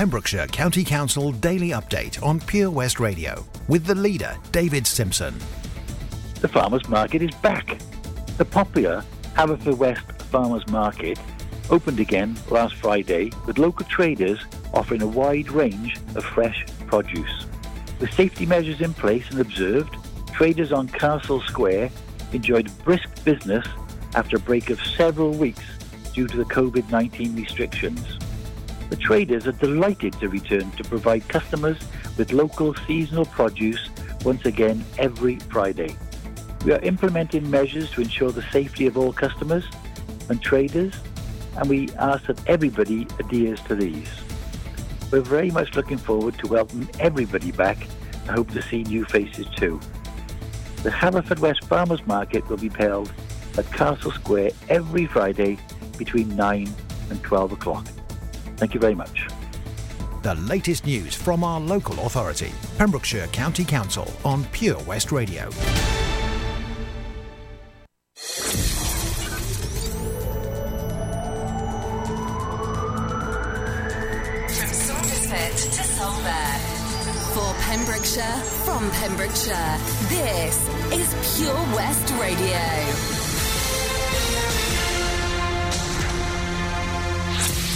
Pembrokeshire County Council Daily Update on Pure West Radio with the leader, David Simpson. The Farmers Market is back. The popular Haverfordwest Farmers Market opened again last Friday with local traders offering a wide range of fresh produce. With safety measures in place and observed, traders on Castle Square enjoyed brisk business after a break of several weeks due to the COVID-19 restrictions. The traders are delighted to return to provide customers with local seasonal produce once again every Friday. We are implementing measures to ensure the safety of all customers and traders, and we ask that everybody adheres to these. We're very much looking forward to welcoming everybody back and hope to see new faces too. The Haverfordwest Farmers Market will be held at Castle Square every Friday between 9 and 12 o'clock. Thank you very much. The latest news from our local authority, Pembrokeshire County Council on Pure West Radio. From Saundersfoot to Salford. For Pembrokeshire, from Pembrokeshire, this is Pure West Radio.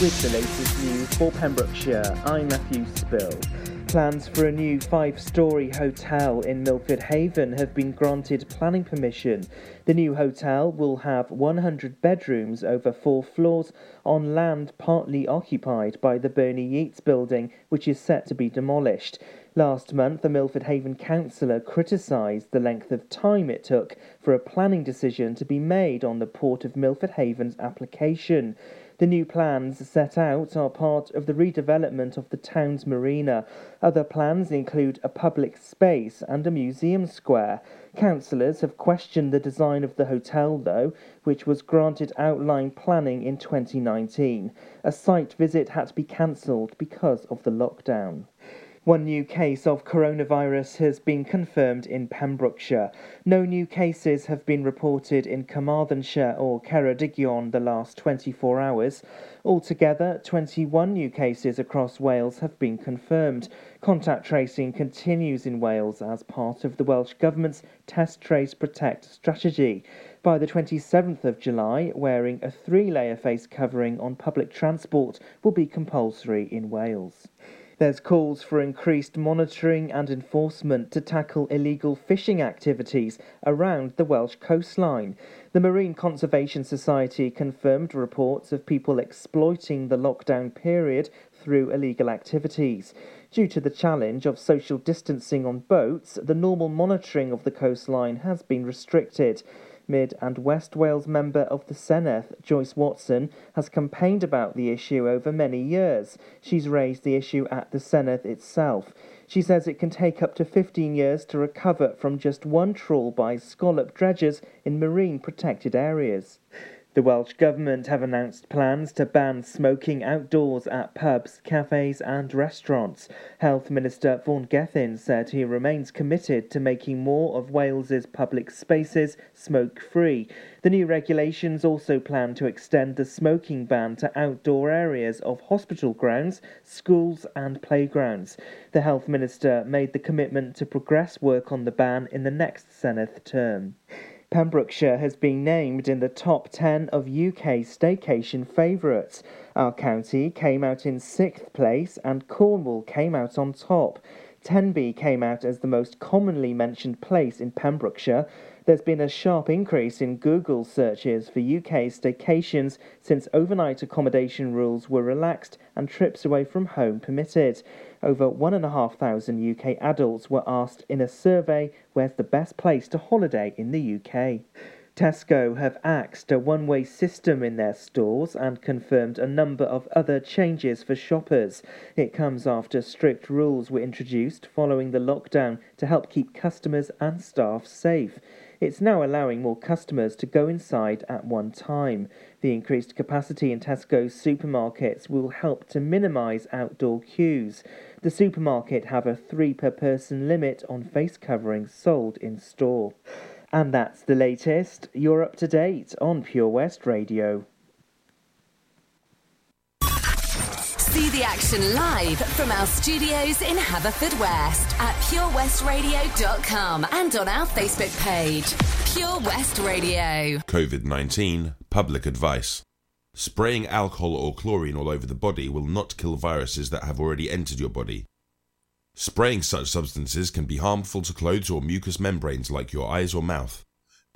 With the latest news for Pembrokeshire, I'm Matthew Spill. Plans for a new five story hotel in Milford Haven have been granted planning permission. The new hotel will have 100 bedrooms over four floors on land partly occupied by the Bernie Yeats building, which is set to be demolished. Last month, the Milford Haven councillor criticised the length of time it took for a planning decision to be made on the Port of Milford Haven's application. The new plans set out are part of the redevelopment of the town's marina. Other plans include a public space and a museum square. Councillors have questioned the design of the hotel, though, which was granted outline planning in 2019. A site visit had to be cancelled because of the lockdown. One new case of coronavirus has been confirmed in Pembrokeshire. No new cases have been reported in Carmarthenshire or Ceredigion the last 24 hours. Altogether, 21 new cases across Wales have been confirmed. Contact tracing continues in Wales as part of the Welsh Government's Test, Trace, Protect strategy. By the 27th of July, wearing a three layer face covering on public transport will be compulsory in Wales. There's calls for increased monitoring and enforcement to tackle illegal fishing activities around the Welsh coastline. The Marine Conservation Society confirmed reports of people exploiting the lockdown period through illegal activities. Due to the challenge of social distancing on boats, the normal monitoring of the coastline has been restricted. Mid and West Wales member of the Senedd, Joyce Watson, has campaigned about the issue over many years. She's raised the issue at the Senedd itself. She says it can take up to 15 years to recover from just one trawl by scallop dredgers in marine protected areas. The Welsh Government have announced plans to ban smoking outdoors at pubs, cafes, and restaurants. Health Minister Vaughan Gething said he remains committed to making more of Wales's public spaces smoke free. The new regulations also plan to extend the smoking ban to outdoor areas of hospital grounds, schools, and playgrounds. The Health Minister made the commitment to progress work on the ban in the next Senedd term. Pembrokeshire has been named in the top 10 of UK staycation favourites. Our county came out in sixth place and Cornwall came out on top. Tenby came out as the most commonly mentioned place in Pembrokeshire. There's been a sharp increase in Google searches for UK staycations since overnight accommodation rules were relaxed and trips away from home permitted. Over 1,500 UK adults were asked in a survey where's the best place to holiday in the UK. Tesco have axed a one way system in their stores and confirmed a number of other changes for shoppers. It comes after strict rules were introduced following the lockdown to help keep customers and staff safe. It's now allowing more customers to go inside at one time. The increased capacity in Tesco's supermarkets will help to minimise outdoor queues. The supermarket have a three per person limit on face coverings sold in store. And that's the latest. You're up to date on Pure West Radio. The action live from our studios in Haverfordwest at purewestradio.com and on our Facebook page, Pure West Radio. COVID 19 Public Advice. Spraying alcohol or chlorine all over the body will not kill viruses that have already entered your body. Spraying such substances can be harmful to clothes or mucous membranes like your eyes or mouth.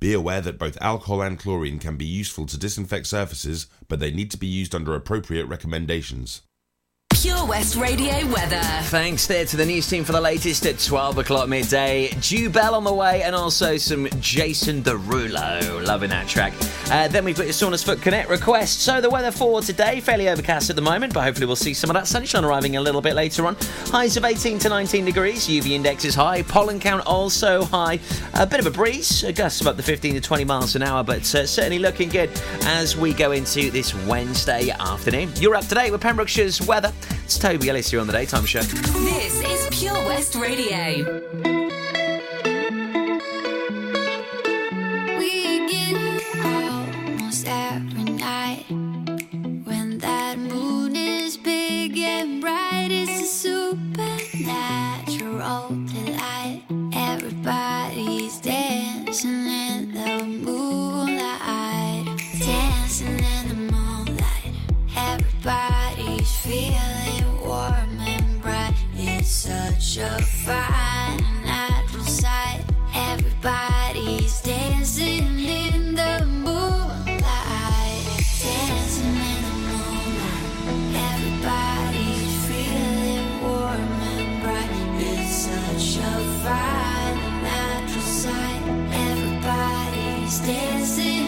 Be aware that both alcohol and chlorine can be useful to disinfect surfaces, but they need to be used under appropriate recommendations. Pure West Radio weather. Thanks there to the news team for the latest at 12 o'clock midday. Jubël on the way, and also some Jason Derulo. Loving that track. Uh, then we've got your Saundersfoot Connect request. So the weather for today, fairly overcast at the moment, but hopefully we'll see some of that sunshine arriving a little bit later on. Highs of 18 to 19 degrees. UV index is high. Pollen count also high. A bit of a breeze. A gust of up to 15 to 20 miles an hour, but uh, certainly looking good as we go into this Wednesday afternoon. You're up to date with Pembrokeshire's weather. It's Toby Ellis here on the Daytime Show. This is Pure West Radio. We get almost every night when that moon is big and bright. It's a supernatural delight. Everybody's dancing in the moonlight, dancing in the moonlight. Everybody's feeling warm and bright. It's such a fine natural sight. Everybody's dancing in the moonlight, dancing in the moonlight. Everybody's feeling warm and bright. It's such a fine natural sight. Everybody's dancing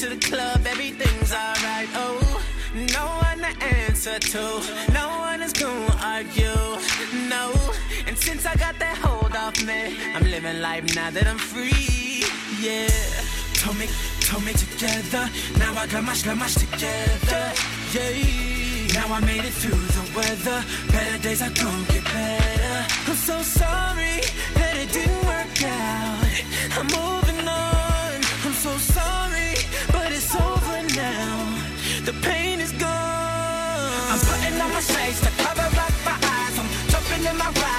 to the club, everything's alright. Oh, no one to answer to, no one is gonna argue. No, and since I got that hold off me, I'm living life now that I'm free. Yeah, told me, told me together. Now I got my smash together. Yeah, now I made it through the weather. Better days are gonna get better. I'm so sorry that it didn't work out. I'm moving The pain is gone. I'm putting on my shades to cover up my eyes. I'm jumping in my ride.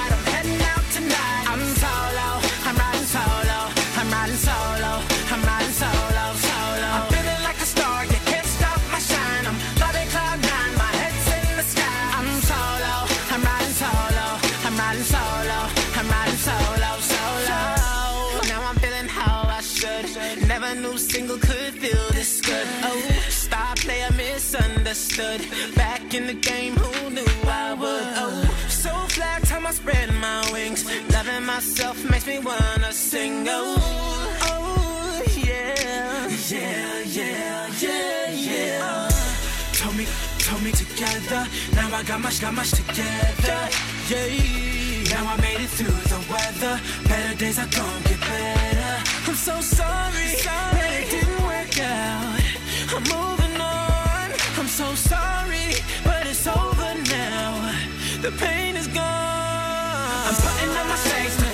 Misunderstood. Back in the game, who knew I would? Oh, so flat, time I spread my wings. Loving myself makes me wanna sing. Oh, oh, yeah, yeah, yeah, yeah, yeah. Uh, told me, told me together. Now I got much, got much together. Yeah, now I made it through the weather. Better days are gonna get better. I'm so sorry, that it didn't work out. I'm. I'm so sorry, but it's over now. The pain is gone. I'm putting on my shades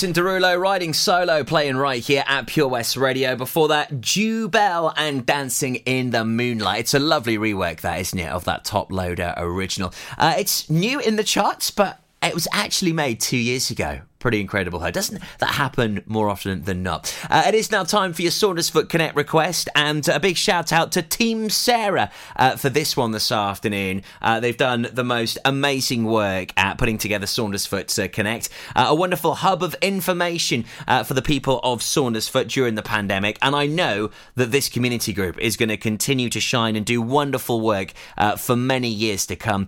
Jason Derulo riding solo, playing right here at Pure West Radio. Before that, Jubël and Dancing in the Moonlight. It's a lovely rework, that isn't it, of that Toploader original. Uh, it's new in the charts, but it was actually made two years ago. Pretty incredible, huh? Doesn't that happen more often than not? Uh, it is now time for your Saundersfoot Connect request, and a big shout out to Team Sarah uh, for this one this afternoon. Uh, they've done the most amazing work at putting together Saundersfoot uh, Connect, uh, a wonderful hub of information uh, for the people of Saundersfoot during the pandemic. And I know that this community group is going to continue to shine and do wonderful work for many years to come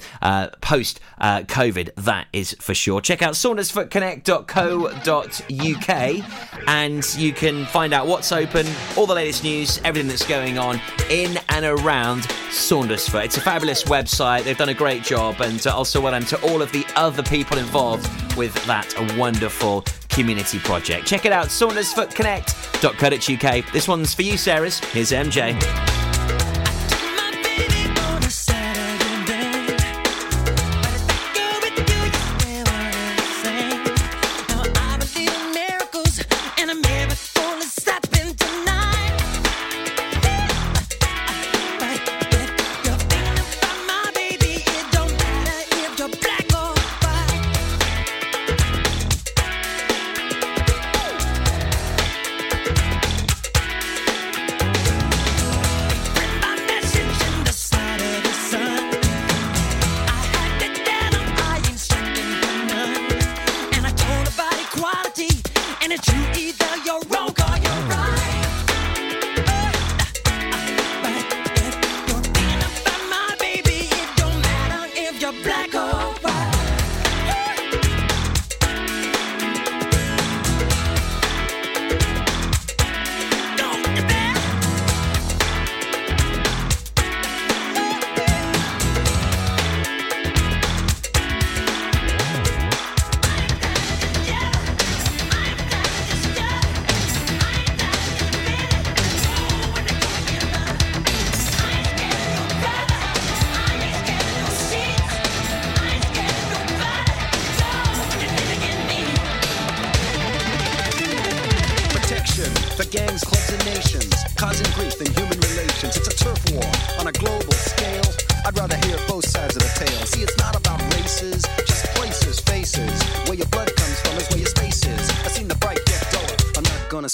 post COVID, that is for sure. Check out saundersfootconnect.co.uk and you can find out what's open, all the latest news, everything that's going on in and around Saundersfoot. It's a fabulous website. They've done a great job, and uh, also well done to all of the other people involved with that wonderful community project. Check it out, saundersfootconnect.co.uk. This one's for you, Sarahs. Here's MJ.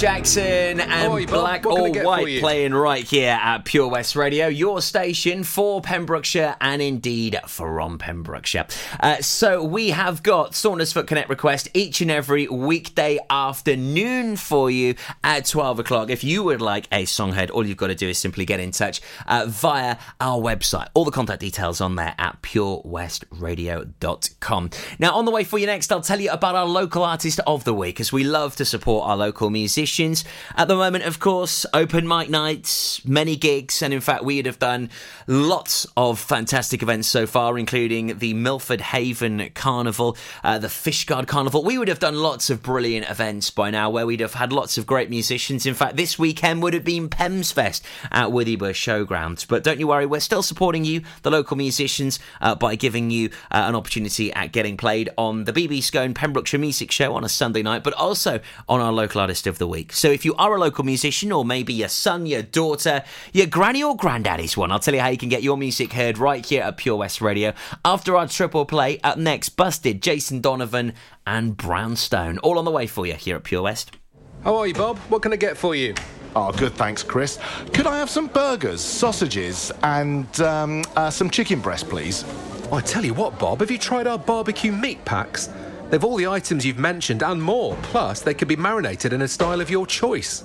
Jackson and Oi, Black or White playing right here at Pure West Radio, your station for Pembrokeshire and indeed from Pembrokeshire. Uh, so we have got Saundersfoot Connect request each and every weekday afternoon for you at 12 o'clock. If you would like a songhead, all you've got to do is simply get in touch uh, via our website. All the contact details on there at purewestradio.com. Now, on the way for you next, I'll tell you about our local artist of the week as we love to support our local musicians. At the moment, of course, open mic nights, many gigs, and in fact, we'd have done lots of fantastic events so far, including the Milford Haven Carnival, uh, the Fishguard Carnival. We would have done lots of brilliant events by now where we'd have had lots of great musicians. In fact, this weekend would have been Pems Fest at Withybush Showgrounds. But don't you worry, we're still supporting you, the local musicians, uh, by giving you uh, an opportunity at getting played on the BB Skone Pembrokeshire Music Show on a Sunday night, but also on our local artist of the week. So if you are a local musician, or maybe your son, your daughter, your granny or granddaddy's one, I'll tell you how you can get your music heard right here at Pure West Radio. After our triple play, up next, Busted, Jason Donovan, and Brownstone. All on the way for you here at Pure West. How are you, Bob? What can I get for you? Oh, good, thanks, Chris. Could I have some burgers, sausages, and um, uh, some chicken breast, please? Oh, I tell you what, Bob, have you tried our barbecue meat packs? They've all the items you've mentioned and more. Plus, they can be marinated in a style of your choice.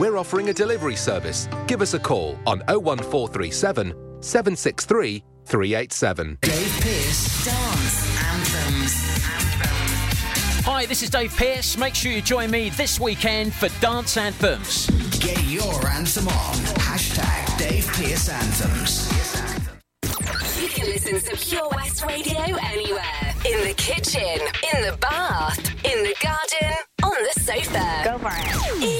We're offering a delivery service. Give us a call on 01437 763 387. Dave Pearce Dance Anthems. Hi, this is Dave Pearce. Make sure you join me this weekend for Dance Anthems. Get your anthem on. Hashtag Dave Pearce Anthems. You can listen to Pure West Radio anywhere. In the kitchen, in the bath, in the garden, on the sofa. Go for it.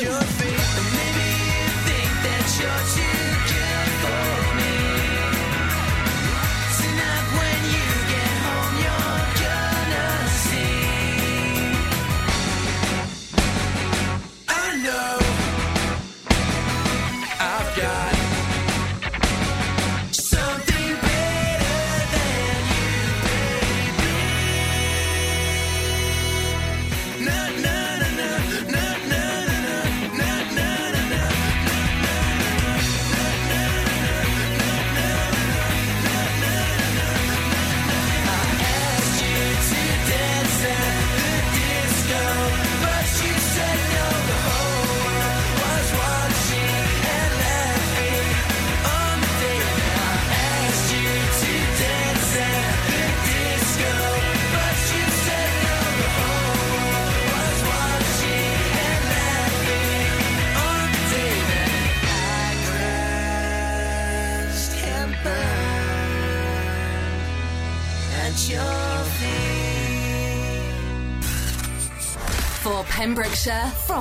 your faith, but maybe you think that you're too.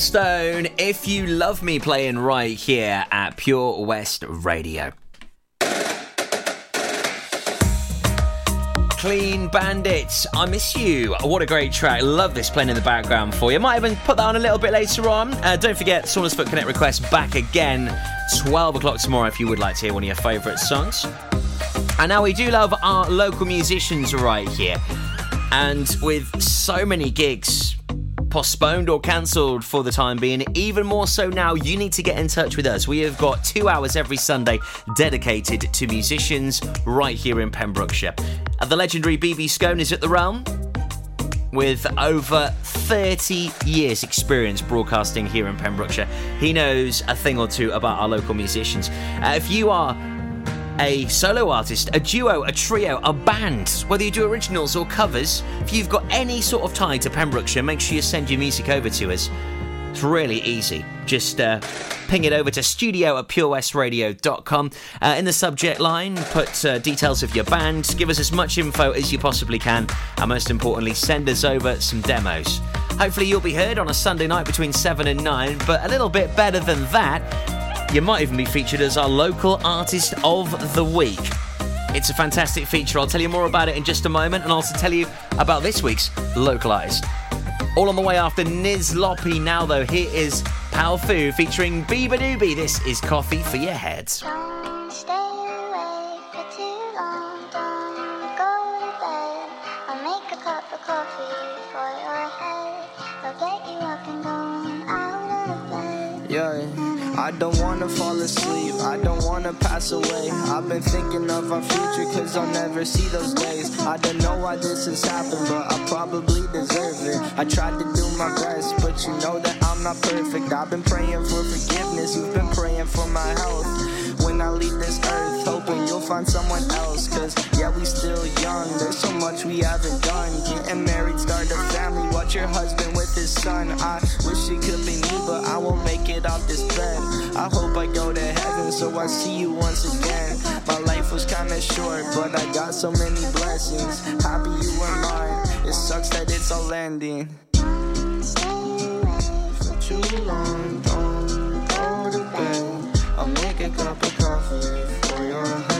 Brownstone, if you love me, playing right here at Pure West Radio. Clean Bandits, I Miss You. What a great track. Love this playing in the background for you. Might even put that on a little bit later on. Uh, don't forget, Saundersfoot Connect request back again 12 o'clock tomorrow if you would like to hear one of your favourite songs. And now we do love our local musicians right here. And with so many gigs postponed or cancelled for the time being, even more so now, you need to get in touch with us. We have got two hours every Sunday dedicated to musicians right here in Pembrokeshire. The legendary BB Skone is at the realm with over 30 years experience broadcasting here in Pembrokeshire. He knows a thing or two about our local musicians. Uh, if you are a solo artist, a duo, a trio, a band, whether you do originals or covers, if you've got any sort of tie to Pembrokeshire, make sure you send your music over to us. It's really easy. Just uh, ping it over to studio at purewestradio.com. Uh, in the subject line, put uh, details of your band, give us as much info as you possibly can, and most importantly, send us over some demos. Hopefully, you'll be heard on a Sunday night between 7 and 9, but a little bit better than that, you might even be featured as our local artist of the week. It's a fantastic feature. I'll tell you more about it in just a moment and also tell you about this week's localized. All on the way after Nizlopi now, though. Here is Powfu featuring beabadoobee. This is Coffee for Your Head. Yeah, I don't wanna fall asleep, I don't wanna pass away. I've been thinking of our future, cause I'll never see those days. I don't know why this has happened, but I probably deserve it. I tried to do my best, but you know that I'm not perfect. I've been praying for forgiveness, you've been praying for my health. When I leave this earth, hoping you'll find someone else. Cause yeah, we still young, there's so much we haven't done. Getting married, start a family, your husband with his son. I wish it could be me, but I won't make it off this bed. I hope I go to heaven so I see you once again. My life was kinda short, but I got so many blessings. Happy you were mine, it sucks that it's all ending. For too long, don't go to bed. I'll make a cup of coffee for your.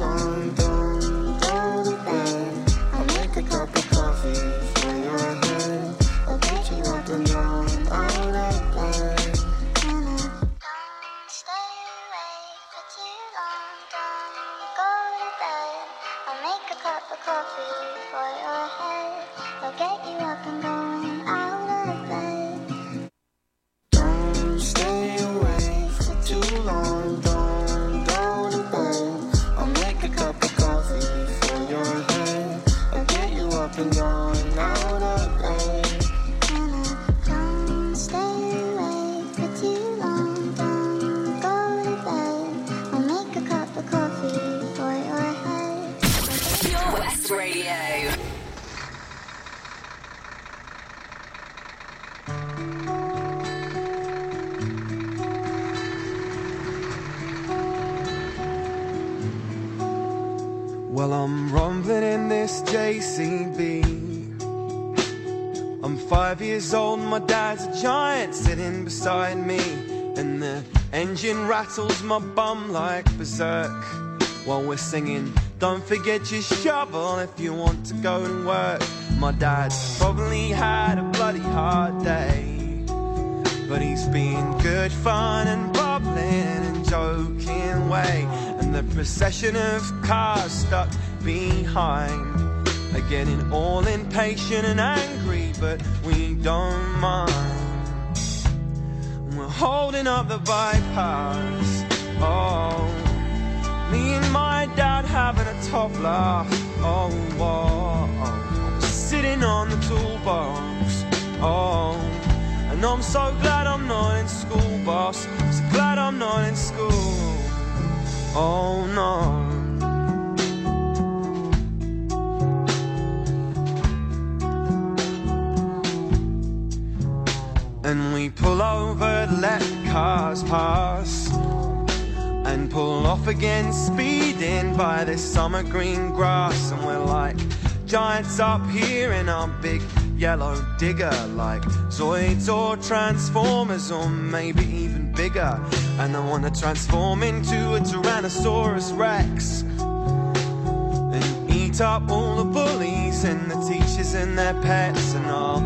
For giant sitting beside me. And the engine rattles my bum like berserk while we're singing. Don't forget your shovel if you want to go and work. My dad's probably had a bloody hard day, but he's been good fun and bubbling and joking way. And the procession of cars stuck behind are getting all impatient and angry, but we don't mind. Holding up the bypass. Oh, me and my dad having a top laugh. Oh, oh, oh. sitting on the toolbox. Oh, and I'm so glad I'm not in school, boss. So glad I'm not in school. Oh no. Pull over, let cars pass. And pull off again, speeding by this summer green grass. And we're like giants up here in our big yellow digger. Like Zoids or Transformers, or maybe even bigger. And I wanna transform into a Tyrannosaurus Rex. And eat up all the bullies and the teachers and their pets. And I'll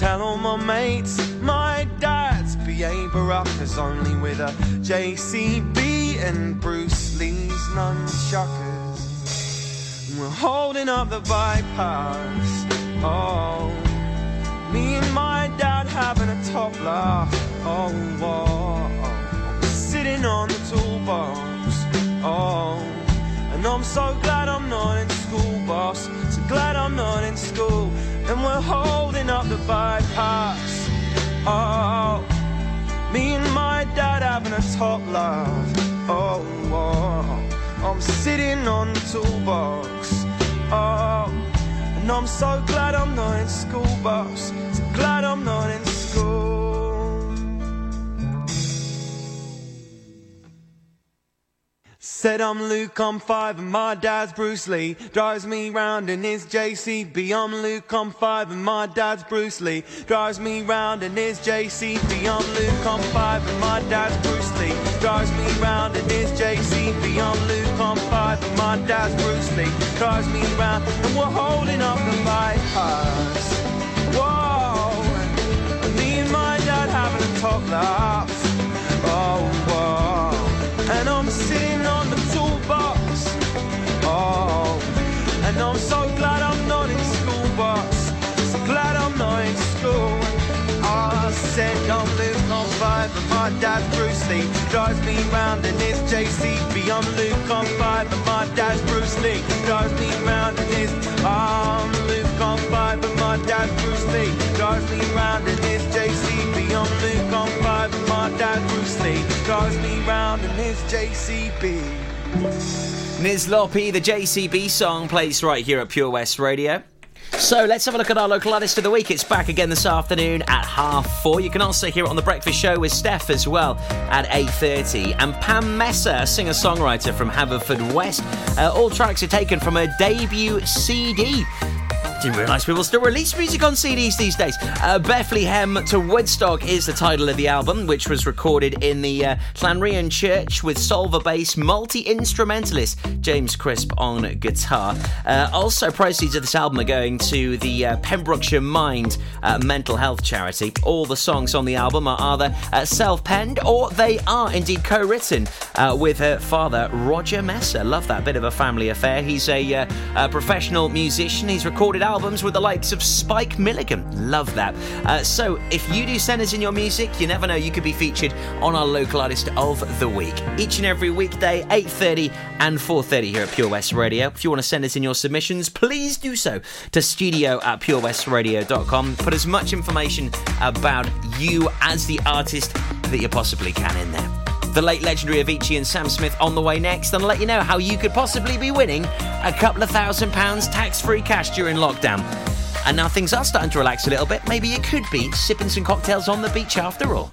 tell all my mates my dad's B.A. Baracus only with a JCB and Bruce Lee's nunchuckers. And we're holding up the bypass. Oh, me and my dad having a top laugh. Oh, oh, oh. sitting on the toolbox. Oh, and I'm so glad I'm not in school, boss. So glad I'm not in school. And we're holding up the bypass. Oh, me and my dad having a top laugh. Oh, oh, I'm sitting on the toolbox. Oh, and I'm so glad I'm not in school, boss. So glad I'm not in Said I'm Luke, I'm five, and my dad's Bruce Lee. Drives me round in his JCB. I'm Luke, I'm five, and my dad's Bruce Lee. Drives me round in his JCB. I'm Luke, I'm five, and my dad's Bruce Lee. Drives me round in his JCB. I'm Luke, I'm five, and my dad's Bruce Lee. Drives me round, and we're holding up the bypass. Whoa, me and my dad having a top laugh. Oh, whoa, and I'm sitting on toolbox. Oh, and I'm so glad I'm not in school, boss. So glad I'm not in school. I said I'm Luke, I'm five, and my dad's Bruce Lee. Drives me round in his JCB. I'm Luke, I'm five, and my dad's Bruce Lee. Drives me round in his. I'm Luke, I'm five, and my dad's Bruce Lee. Drives me round in his JCB. I'm Luke, I'm five, and my dad's Bruce Lee. Drives me round in his JCB. Nizlopi, the JCB song, plays right here at Pure West Radio. So let's have a look at our local artist of the week. It's back again this afternoon at half four. You can also hear it on the Breakfast Show with Steph as well at eight thirty. And Pam Messer, a singer-songwriter from Haverfordwest. Uh, all tracks are taken from her debut CD. Didn't realise people still release music on CDs these days. Uh, Bethlehem to Woodstock is the title of the album, which was recorded in the uh, Llanrhian Church with Solva bass multi instrumentalist James Crisp on guitar. Uh, also, proceeds of this album are going to the uh, Pembrokeshire Mind uh, mental health charity. All the songs on the album are either uh, self penned or they are indeed co written uh, with her father, Roger Messer. Love that bit of a family affair. He's a, a professional musician. He's recorded albums with the likes of Spike Milligan. Love that. Uh, so if you do send us in your music, you never know, you could be featured on our local artist of the week. Each and every weekday, 8.30 and 4.30 here at Pure West Radio. If you want to send us in your submissions, please do so to studio at purewestradio.com. Put as much information about you as the artist that you possibly can in there. The late legendary Avicii and Sam Smith on the way next, and I'll let you know how you could possibly be winning a couple of thousand pounds tax free cash during lockdown. And now things are starting to relax a little bit. Maybe you could be sipping some cocktails on the beach after all.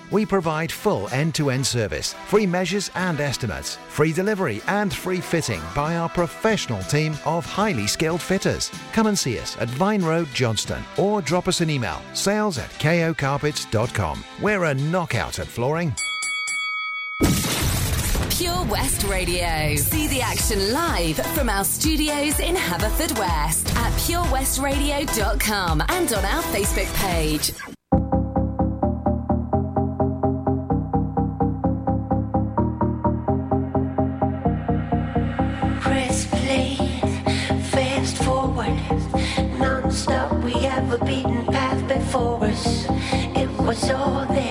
We provide full end to end service, free measures and estimates, free delivery and free fitting by our professional team of highly skilled fitters. Come and see us at Vine Road, Johnston, or drop us an email sales at kocarpets.com. We're a knockout at flooring. Pure West Radio. See the action live from our studios in Haverfordwest at purewestradio.com and on our Facebook page. Non-stop. We have a beaten path before us. It was all there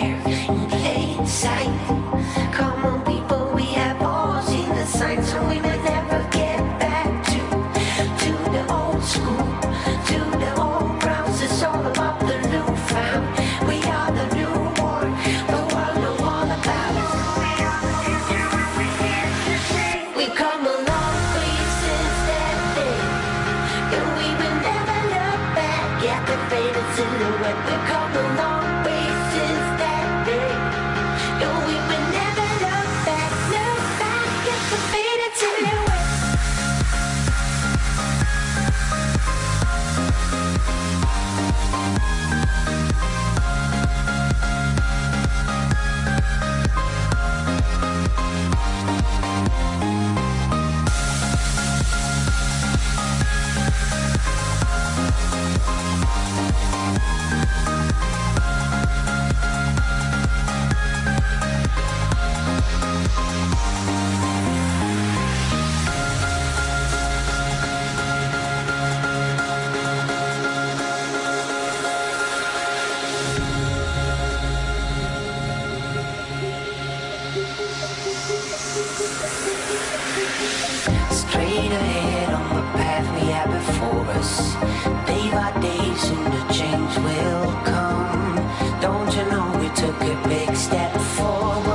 Don't you know we took a big step forward?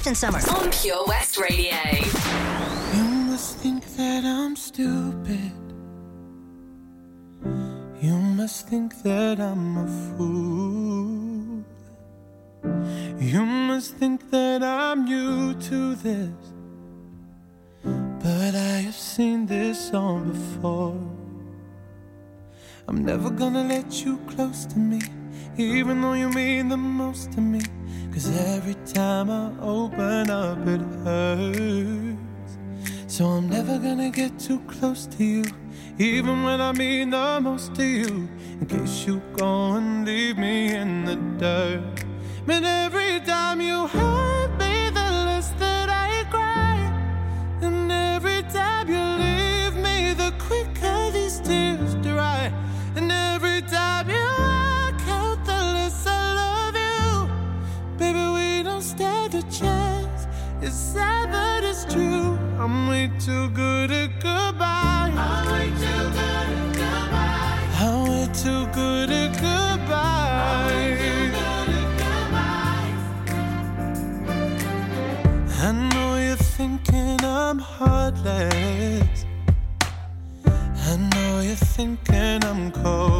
How many left in summer? On Pure West Radio. You must think that I'm stupid. You must think that I'm a fool. You must think that I'm new to this. But I have seen this all before. I'm never gonna let you close to me, even though you mean the most to me. Cause every time I open up, it hurts. So I'm never gonna get too close to you, even when I mean the most to you. In case you go and leave me in the dirt. But every time you hurt me, the less that I cry. And every time you leave me, the quicker these tears dry. It's sad, but it's true. I'm way too good at goodbye. I'm way too good at goodbye. I'm way too good at goodbye. I know you're thinking I'm heartless. I know you're thinking I'm cold.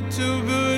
Too good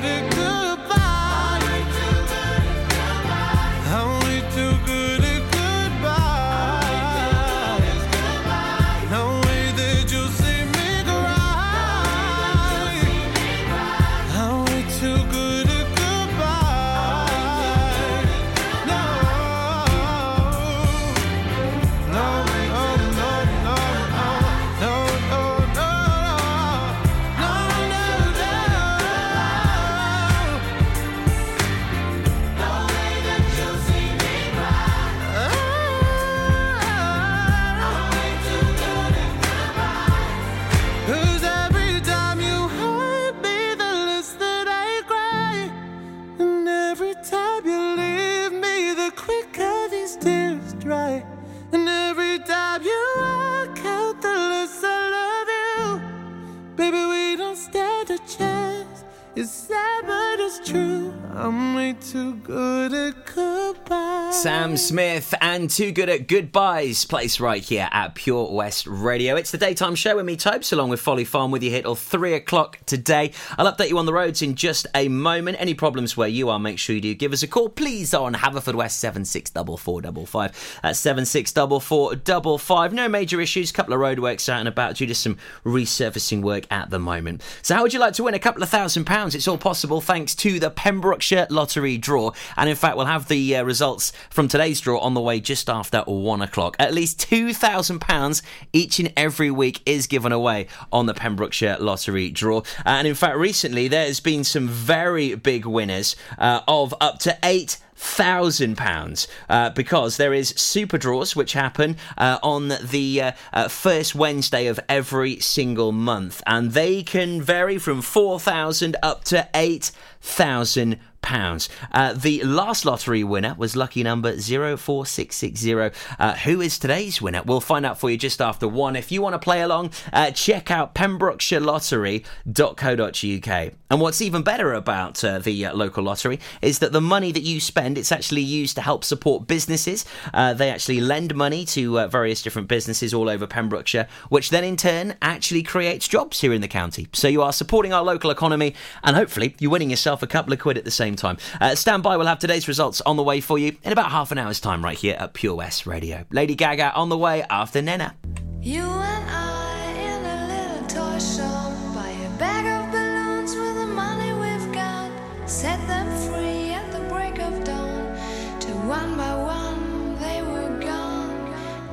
Smith and Too Good at Goodbyes, place right here at Pure West Radio. It's the daytime show with me, Topes, along with Folly Farm with you here till three o'clock today. I'll update you on the roads in just a moment. Any problems where you are, make sure you do give us a call, please, on Haverford West 764455. That's 764455. No major issues, a couple of roadworks out and about due to some resurfacing work at the moment. So, how would you like to win a couple of thousand pounds? It's all possible thanks to the Pembrokeshire Lottery draw. And in fact, we'll have the uh, results from today's draw on the way just after one o'clock. At least £2,000 each and every week is given away on the Pembrokeshire Lottery draw. And in fact, recently there's been some very big winners uh, of up to eight thousand pounds uh, because there is super draws which happen uh, on the uh, uh, first Wednesday of every single month, and they can vary from four thousand up to eight thousand pounds. Uh, the last lottery winner was lucky number 04660. Uh, who is today's winner? We'll find out for you just after one. If you want to play along, uh, check out pembrokeshirelottery.co.uk. And what's even better about uh, the uh, local lottery is that the money that you spend, it's actually used to help support businesses. Uh, they actually lend money to uh, various different businesses all over Pembrokeshire, which then in turn actually creates jobs here in the county. So you are supporting our local economy, and hopefully you're winning yourself a couple of quid at the same time. Uh, stand by, we'll have today's results on the way for you in about half an hour's time, right here at Pure West Radio. Lady Gaga on the way after Nena. You and I in a little toy shop buy a bag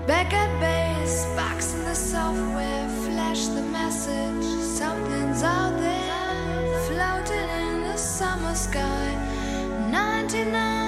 Back at base, box in the software, flash the message. Something's out there, floating in the summer sky. 99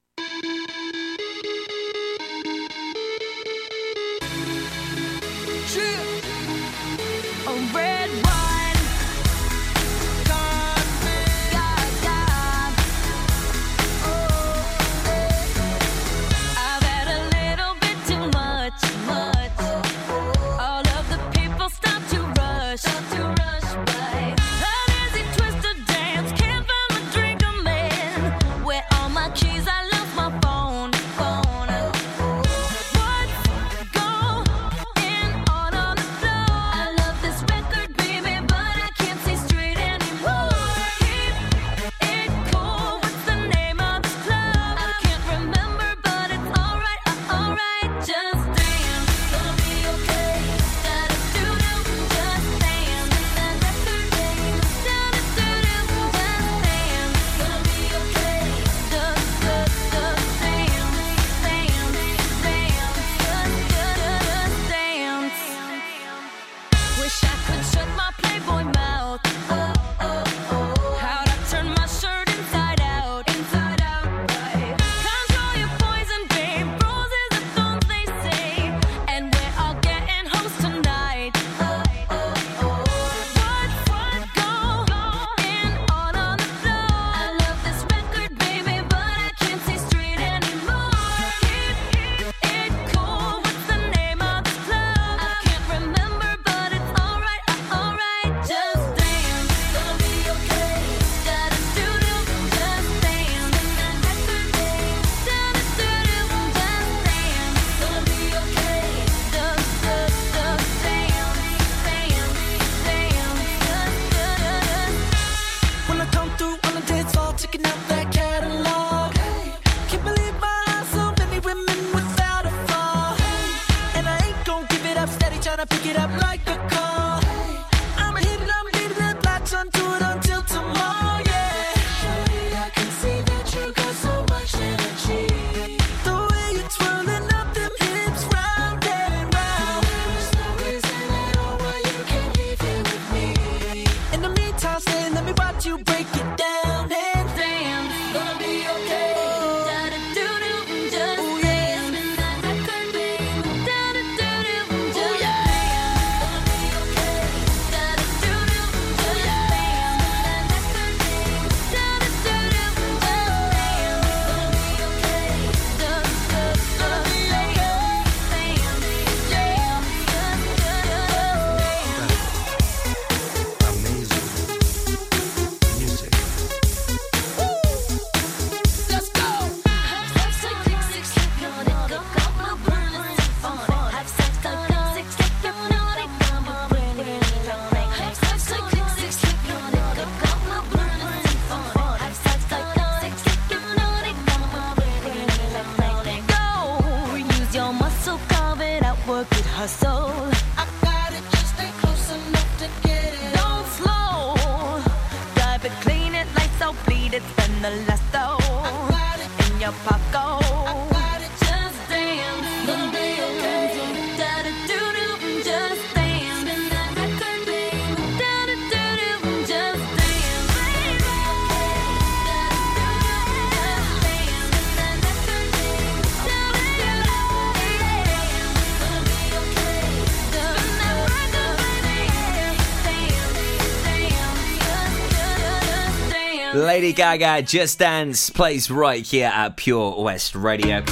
Gaga Just Dance plays right here at Pure West Radio.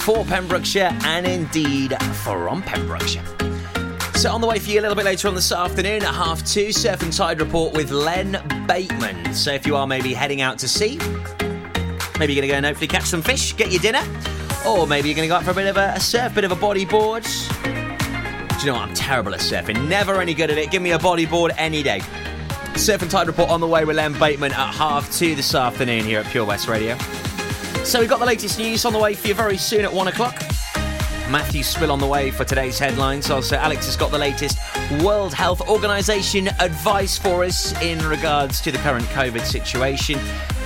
For Pembrokeshire and indeed from Pembrokeshire. So, on the way for you a little bit later on this afternoon at half two, Surf and Tide Report with Len Bateman. So, if you are maybe heading out to sea, maybe you're going to go and hopefully catch some fish, get your dinner, or maybe you're going to go out for a bit of a, a surf, bit of a bodyboard. Do you know what? I'm terrible at surfing, never any good at it. Give me a bodyboard any day. Surf and Tide Report on the way with Len Bateman at half two this afternoon here at Pure West Radio. So we've got the latest news on the way for you very soon at one o'clock. Matthew Spill on the way for today's headlines. Also, Alex has got the latest World Health Organization advice for us in regards to the current COVID situation.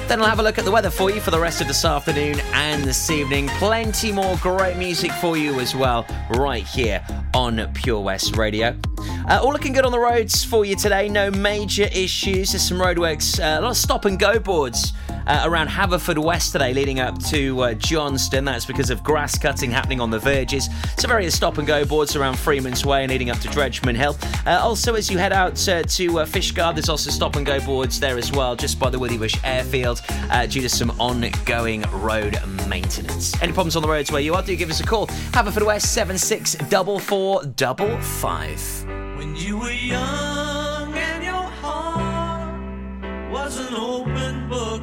Then I'll have a look at the weather for you for the rest of this afternoon and this evening. Plenty more great music for you as well, right here on Pure West Radio. Uh, all looking good on the roads for you today. No major issues. There's some roadworks, uh, a lot of stop and go boards uh, around Haverfordwest today, leading up to uh, Johnston. That's because of grass cutting happening on the verges. So various stop and go boards around Freeman's Way and leading up to Dredgman Hill. Uh, also, as you head out uh, to uh, Fishguard, there's also stop and go boards there as well, just by the Withybush Airfield, uh, due to some ongoing road maintenance. Any problems on the roads where you are? Do give us a call. Haverfordwest seven six double four double five. When you were young and your heart was an open book,